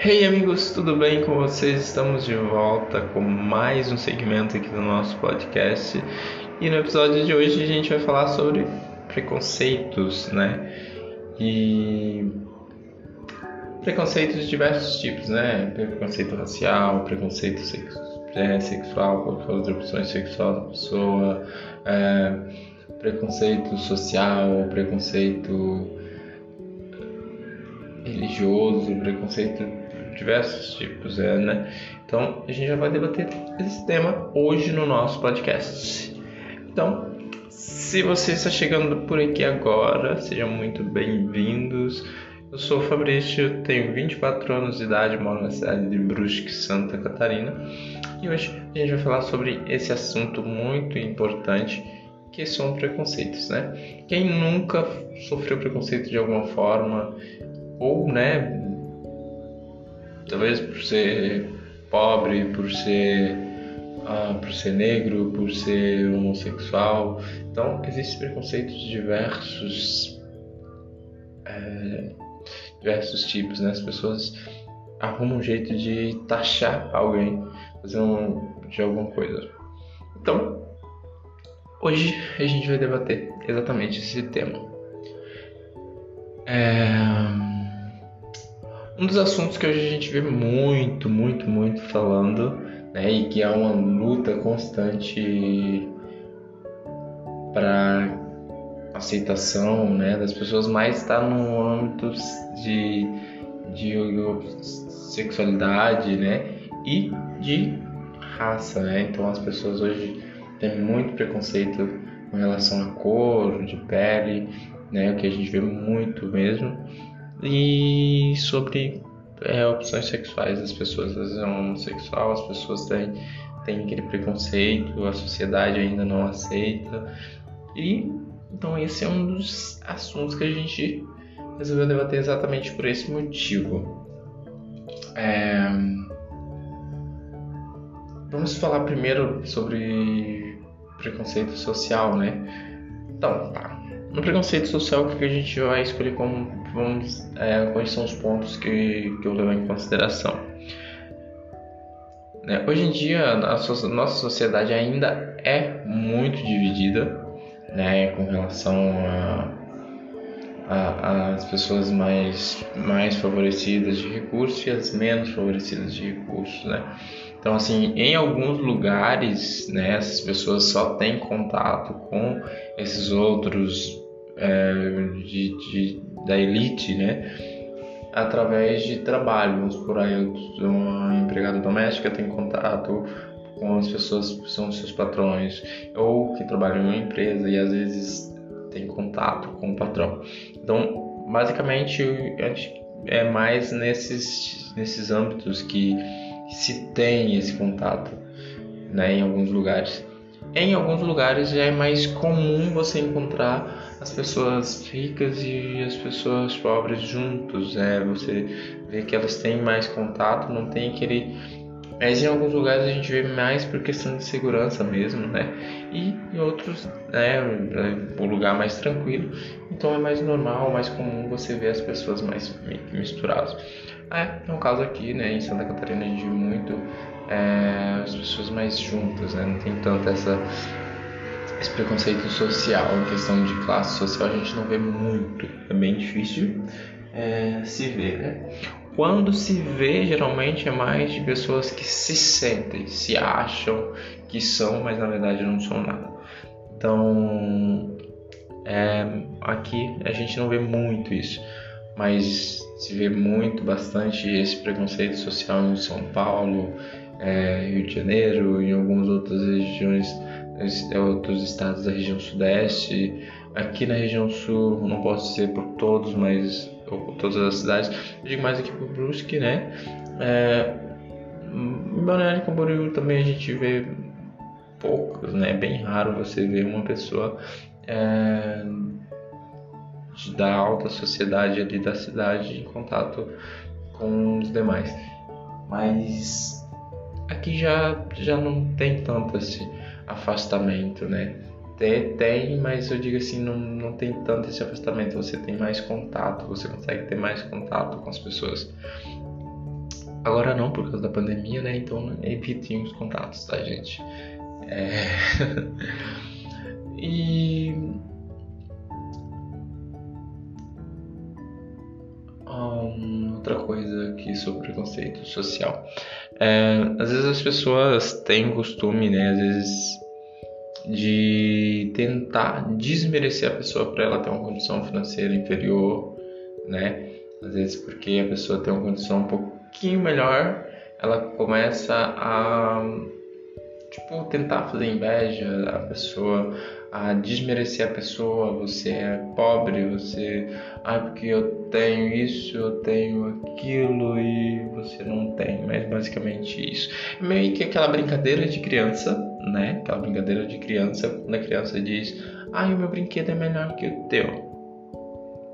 Hey amigos, tudo bem com vocês? Estamos de volta com mais um segmento aqui do nosso podcast e no episódio de hoje a gente vai falar sobre preconceitos, né? E preconceitos de diversos tipos, né? Preconceito racial, preconceito é, sexual, causa de opções sexuais da pessoa, é, preconceito social, preconceito religioso, preconceito diversos tipos, é, né? Então a gente já vai debater esse tema hoje no nosso podcast. Então, se você está chegando por aqui agora, sejam muito bem-vindos. Eu sou o Fabrício, tenho 24 anos de idade, moro na cidade de Brusque, Santa Catarina. E hoje a gente vai falar sobre esse assunto muito importante que são preconceitos, né? Quem nunca sofreu preconceito de alguma forma, ou, né, talvez por ser pobre, por ser, ah, por ser negro, por ser homossexual. Então, existem preconceitos diversos, é, diversos tipos, né? As pessoas arrumam um jeito de taxar alguém fazendo de alguma coisa. Então, hoje a gente vai debater exatamente esse tema. É... Um dos assuntos que hoje a gente vê muito, muito, muito falando, né, e que é uma luta constante para aceitação, né, das pessoas, mais está no âmbito de, de sexualidade, né, e de raça, né? Então as pessoas hoje têm muito preconceito com relação a cor, de pele, né? O que a gente vê muito mesmo. E sobre é, opções sexuais das pessoas, às vezes é homossexual, as pessoas têm, têm aquele preconceito, a sociedade ainda não aceita. E então esse é um dos assuntos que a gente resolveu debater exatamente por esse motivo. É... Vamos falar primeiro sobre preconceito social, né? Então, tá. No preconceito social, o que a gente vai escolher como vamos, é, quais são os pontos que, que eu levo em consideração? Né? Hoje em dia, a nossa sociedade ainda é muito dividida, né, com relação as pessoas mais, mais favorecidas de recursos e as menos favorecidas de recursos, né? Então, assim, em alguns lugares, né, essas pessoas só têm contato com esses outros é, de, de, da elite, né, através de trabalho. Vamos por aí, uma empregada doméstica tem contato com as pessoas que são seus patrões, ou que trabalham em uma empresa e às vezes tem contato com o patrão. Então, basicamente, é mais nesses, nesses âmbitos que se tem esse contato né, em alguns lugares. Em alguns lugares já é mais comum você encontrar as pessoas ricas e as pessoas pobres juntos, né? Você vê que elas têm mais contato, não tem aquele mas em alguns lugares a gente vê mais por questão de segurança mesmo, né? E em outros, né, o lugar mais tranquilo, então é mais normal, mais comum você ver as pessoas mais misturadas. É, no caso aqui, né, em Santa Catarina a gente vê muito é, as pessoas mais juntas, né? Não tem tanto essa esse preconceito social, questão de classe social a gente não vê muito, é bem difícil é, se ver, né? Quando se vê, geralmente é mais de pessoas que se sentem, se acham que são, mas na verdade não são nada. Então, é, aqui a gente não vê muito isso, mas se vê muito, bastante esse preconceito social em São Paulo, é, Rio de Janeiro, em algumas outras regiões, outros estados da região sudeste. Aqui na região sul, não posso dizer por todos, mas ou todas as cidades. Eu digo mais aqui por Brusque, né? É, em Balneário Camboriú também a gente vê poucos, né? É bem raro você ver uma pessoa é, da alta sociedade ali da cidade em contato com os demais. Mas aqui já, já não tem tanto esse afastamento, né? Tem, tem, mas eu digo assim, não, não tem tanto esse afastamento, você tem mais contato, você consegue ter mais contato com as pessoas. Agora não, por causa da pandemia, né? Então evitem os contatos, tá, gente? É... e. Outra coisa aqui sobre preconceito social. É, às vezes as pessoas têm costume, né? Às vezes de tentar desmerecer a pessoa para ela ter uma condição financeira inferior, né? Às vezes porque a pessoa tem uma condição um pouquinho melhor, ela começa a tipo tentar fazer inveja a pessoa, a desmerecer a pessoa, você é pobre, você, ah, porque eu tenho isso, eu tenho aquilo e você não tem, mas basicamente isso. Meio que aquela brincadeira de criança, né? Aquela brincadeira de criança, quando a criança diz, ah, o meu brinquedo é melhor que o teu,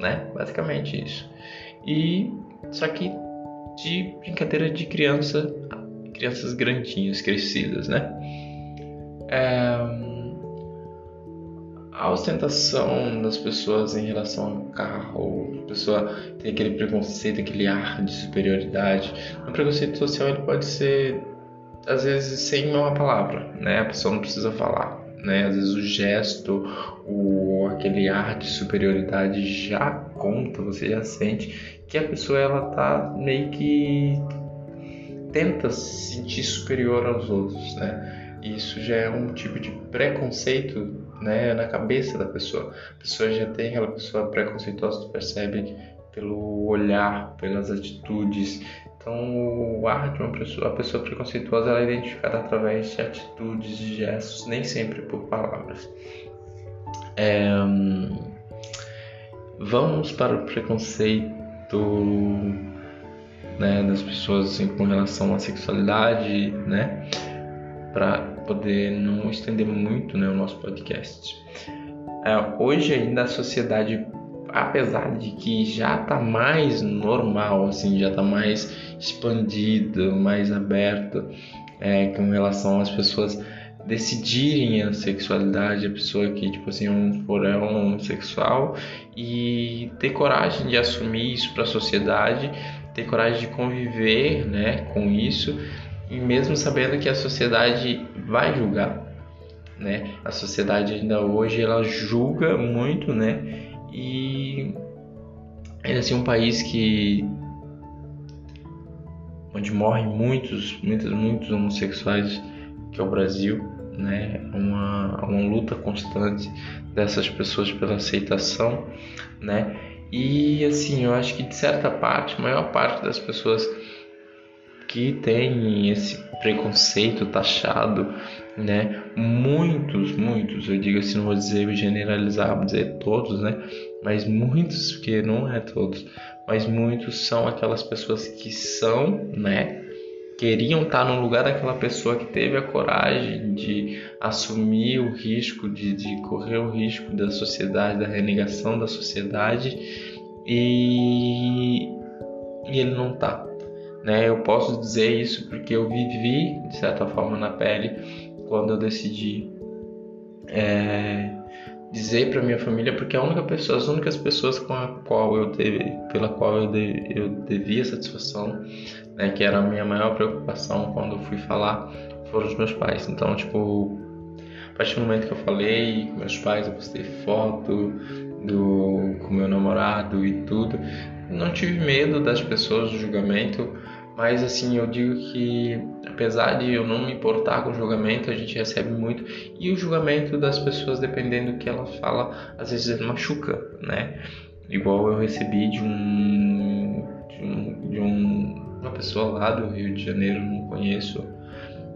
né? Basicamente isso. E só que de brincadeira de criança, crianças grandinhas, crescidas, né? É a ostentação das pessoas em relação ao carro, a pessoa tem aquele preconceito, aquele ar de superioridade. O preconceito social ele pode ser, às vezes, sem uma palavra, né? A pessoa não precisa falar, né? Às vezes o gesto, o aquele ar de superioridade já conta, você já sente que a pessoa ela tá meio que tenta se sentir superior aos outros, né? Isso já é um tipo de preconceito né, na cabeça da pessoa. A pessoa já tem aquela pessoa preconceituosa, tu percebe pelo olhar, pelas atitudes. Então, o ar de uma pessoa, a pessoa preconceituosa, ela é identificada através de atitudes, de gestos, nem sempre por palavras. É, vamos para o preconceito né, das pessoas assim, com relação à sexualidade, né? Para poder não estender muito né, o nosso podcast. É, hoje ainda a sociedade, apesar de que já está mais normal, assim, já está mais expandido, mais aberto é, com relação às pessoas decidirem a sexualidade, a pessoa que tipo assim um for é homossexual e ter coragem de assumir isso para a sociedade, ter coragem de conviver, né, com isso e mesmo sabendo que a sociedade vai julgar, né? A sociedade ainda hoje ela julga muito, né? E ainda assim um país que onde morrem muitos, muitos, muitos homossexuais, que é o Brasil, né? Uma, uma luta constante dessas pessoas pela aceitação, né? E assim, eu acho que de certa parte, a maior parte das pessoas que tem esse preconceito taxado, né? Muitos, muitos, eu digo assim, não vou dizer generalizar, vou dizer todos, né? Mas muitos, porque não é todos, mas muitos são aquelas pessoas que são, né? Queriam estar no lugar daquela pessoa que teve a coragem de assumir o risco, de, de correr o risco da sociedade, da renegação da sociedade, e, e ele não tá né? Eu posso dizer isso porque eu vivi de certa forma na pele quando eu decidi é, dizer para minha família porque a única pessoa, as únicas pessoas com a qual eu pela qual eu, eu devia satisfação, né, que era a minha maior preocupação quando eu fui falar, foram os meus pais. Então, tipo, a partir do momento que eu falei com meus pais, eu postei foto do com meu namorado e tudo, não tive medo das pessoas do julgamento, mas assim, eu digo que apesar de eu não me importar com o julgamento, a gente recebe muito e o julgamento das pessoas, dependendo do que ela fala, às vezes machuca, né? Igual eu recebi de um de, um, de um, uma pessoa lá do Rio de Janeiro, não conheço,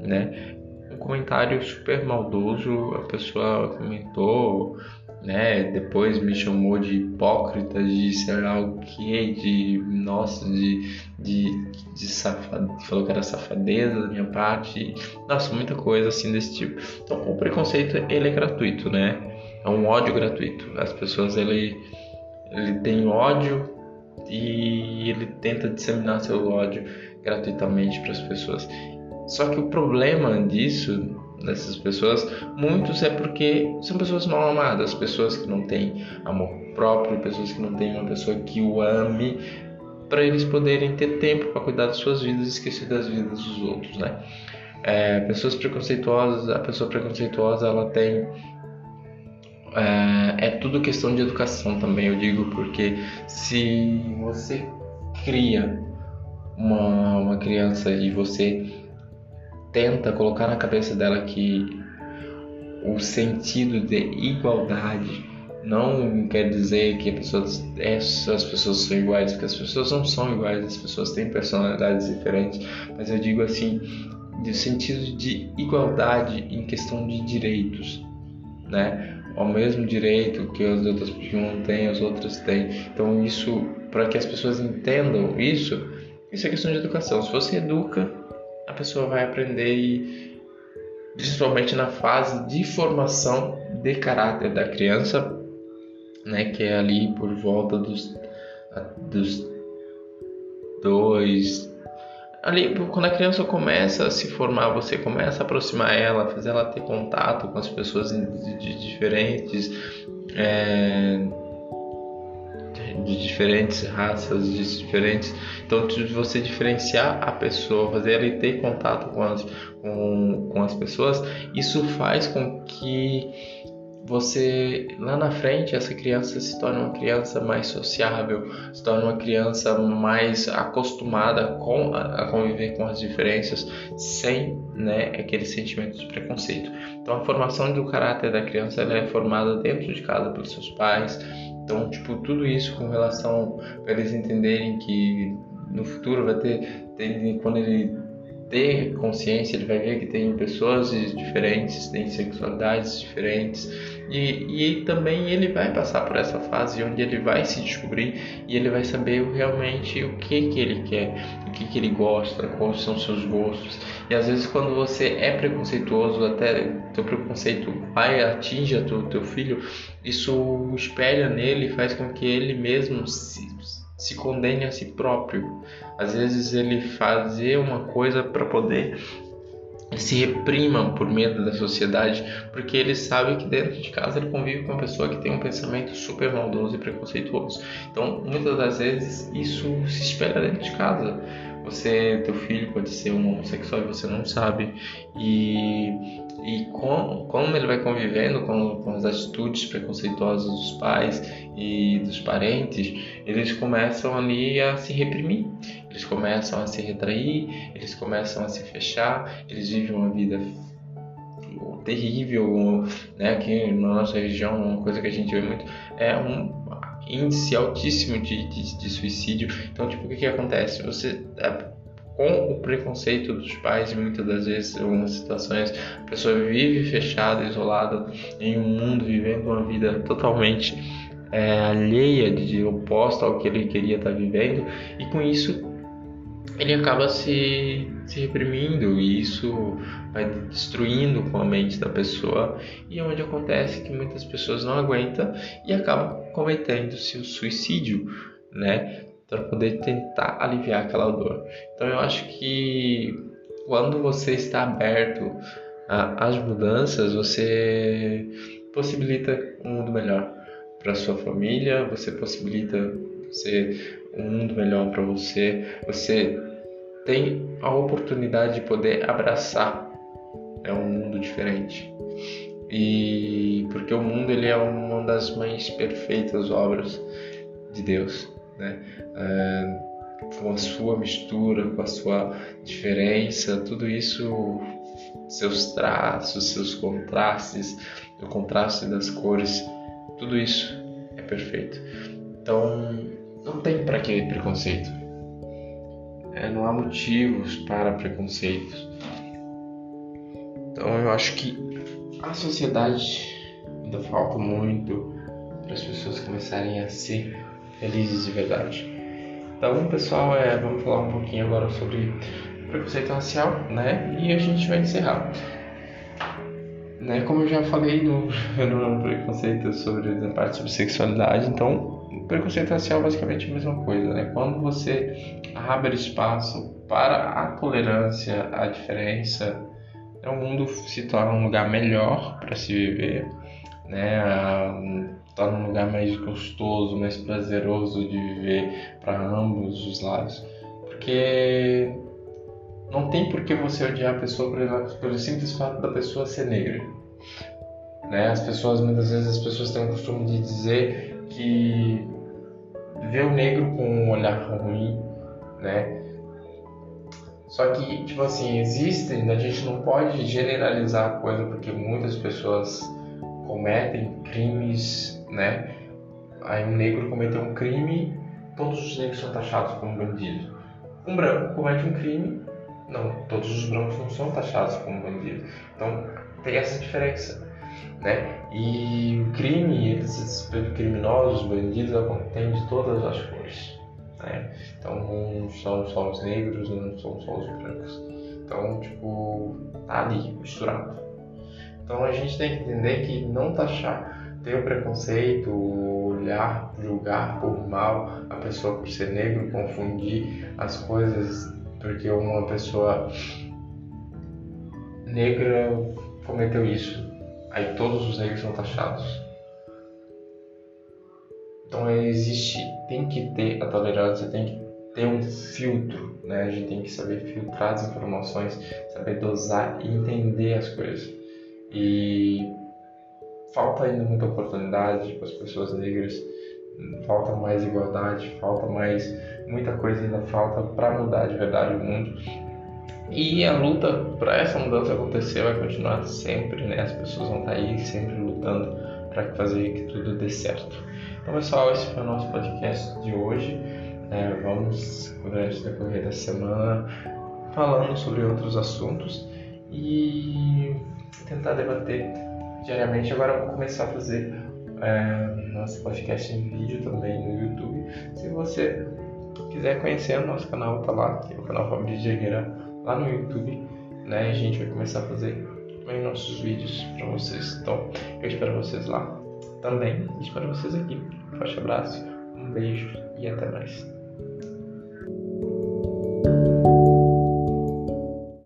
né? Um comentário super maldoso, a pessoa comentou né? Depois me chamou de hipócrita, de sei lá o que, de nossa, de, de, de safado, falou que era safadeza da minha parte, nossa, muita coisa assim desse tipo. Então o preconceito ele é gratuito, né? É um ódio gratuito. As pessoas ele, ele tem ódio e ele tenta disseminar seu ódio gratuitamente para as pessoas. Só que o problema disso dessas pessoas, muitos é porque são pessoas mal amadas, pessoas que não têm amor próprio, pessoas que não têm uma pessoa que o ame para eles poderem ter tempo para cuidar das suas vidas e esquecer das vidas dos outros, né? É, pessoas preconceituosas, a pessoa preconceituosa ela tem é, é tudo questão de educação também, eu digo, porque se você cria uma, uma criança e você tenta colocar na cabeça dela que o sentido de igualdade não quer dizer que pessoas, é, as pessoas são iguais, porque as pessoas não são iguais, as pessoas têm personalidades diferentes, mas eu digo assim, de sentido de igualdade em questão de direitos, né? Ao mesmo direito que as outras um tem, as outras têm. Então isso, para que as pessoas entendam isso, isso é questão de educação. Se você educa, a pessoa vai aprender e principalmente na fase de formação de caráter da criança, né, que é ali por volta dos dos dois ali quando a criança começa a se formar, você começa a aproximar ela, fazer ela ter contato com as pessoas de, diferentes é, de diferentes raças, de diferentes. Então, você diferenciar a pessoa, fazer ela ter contato com as, com, com as pessoas, isso faz com que você lá na frente essa criança se torna uma criança mais sociável, se torna uma criança mais acostumada com a, conviver com as diferenças sem, né, aquele sentimento de preconceito. Então a formação do caráter da criança é formada dentro de casa pelos seus pais. Então, tipo, tudo isso com relação para eles entenderem que no futuro vai ter, ter quando ele ter consciência, ele vai ver que tem pessoas diferentes, tem sexualidades diferentes e, e também ele vai passar por essa fase onde ele vai se descobrir e ele vai saber realmente o que que ele quer, o que que ele gosta, quais são seus gostos. E às vezes quando você é preconceituoso, até teu preconceito vai atinge a teu, teu filho, isso espelha nele e faz com que ele mesmo se, se condene a si próprio. Às vezes ele fazer uma coisa para poder se reprimam por medo da sociedade, porque ele sabe que dentro de casa ele convive com uma pessoa que tem um pensamento super maldoso e preconceituoso. Então, muitas das vezes isso se espera dentro de casa. Você, teu filho pode ser um homossexual e você não sabe. E, e com, como ele vai convivendo com, com as atitudes preconceituosas dos pais e dos parentes, eles começam ali a se reprimir eles começam a se retrair, eles começam a se fechar, eles vivem uma vida terrível, né? Aqui na nossa região, uma coisa que a gente vê muito é um índice altíssimo de, de, de suicídio. Então, tipo, o que, que acontece? Você é, com o preconceito dos pais, muitas das vezes, em algumas situações, a pessoa vive fechada, isolada em um mundo, vivendo uma vida totalmente é, alheia, de oposta ao que ele queria estar vivendo, e com isso ele acaba se, se reprimindo e isso vai destruindo com a mente da pessoa e é onde acontece que muitas pessoas não aguentam e acabam cometendo seu suicídio, né? Para poder tentar aliviar aquela dor. Então eu acho que quando você está aberto às mudanças, você possibilita um mundo melhor para sua família, você possibilita você um mundo melhor para você, você tem a oportunidade de poder abraçar é um mundo diferente. E porque o mundo ele é uma das mais perfeitas obras de Deus, né? É, com a sua mistura, com a sua diferença, tudo isso, seus traços, seus contrastes, o contraste das cores, tudo isso é perfeito. Então, não tem para que preconceito. É, não há motivos para preconceitos. Então eu acho que a sociedade ainda falta muito para as pessoas começarem a ser felizes de verdade. Então, pessoal, é, vamos falar um pouquinho agora sobre preconceito racial, né? E a gente vai encerrar. Né, como eu já falei no, no preconceito sobre a parte sobre sexualidade, então preconceito racial é basicamente a mesma coisa, né? Quando você abre espaço para a tolerância, a diferença, né? o mundo se torna um lugar melhor para se viver, né? torna um lugar mais gostoso, mais prazeroso de viver para ambos os lados. Porque não tem por que você odiar a pessoa pelo simples fato da pessoa ser negra. Né? As pessoas, muitas vezes, as pessoas têm o costume de dizer que vê o negro com um olhar ruim, né? Só que, tipo assim, existem, a gente não pode generalizar a coisa porque muitas pessoas cometem crimes, né? Aí um negro cometeu um crime, todos os negros são taxados como bandido. Um branco comete um crime, não, todos os brancos não são taxados como bandido. Então tem essa diferença, né? E o crime, esses criminosos, bandidos, acontecem de todas as cores. Né? Então não são só os negros, não são só os brancos. Então, tipo, tá ali, misturado. Então a gente tem que entender que não taxar, ter o preconceito, olhar, julgar por mal a pessoa por ser negro, confundir as coisas porque uma pessoa negra cometeu isso, aí todos os negros são taxados. Então existe, tem que ter a tolerância, tem que ter um filtro, né? A gente tem que saber filtrar as informações, saber dosar e entender as coisas. E falta ainda muita oportunidade para as pessoas negras, falta mais igualdade, falta mais muita coisa ainda falta para mudar de verdade o mundo. E a luta para essa mudança acontecer vai continuar sempre, né? As pessoas vão estar aí sempre lutando para fazer que tudo dê certo. Então, pessoal, esse foi o nosso podcast de hoje. É, vamos, durante o decorrer da semana, falando sobre outros assuntos e tentar debater diariamente. Agora, vou começar a fazer é, nosso podcast em vídeo também no YouTube. Se você quiser conhecer o nosso canal, tá lá, é o canal Fabrício Jagueira, lá no YouTube, né? A gente vai começar a fazer nossos vídeos para vocês. Então, eu espero vocês lá também. Espero vocês aqui. um Forte abraço, um beijo e até mais.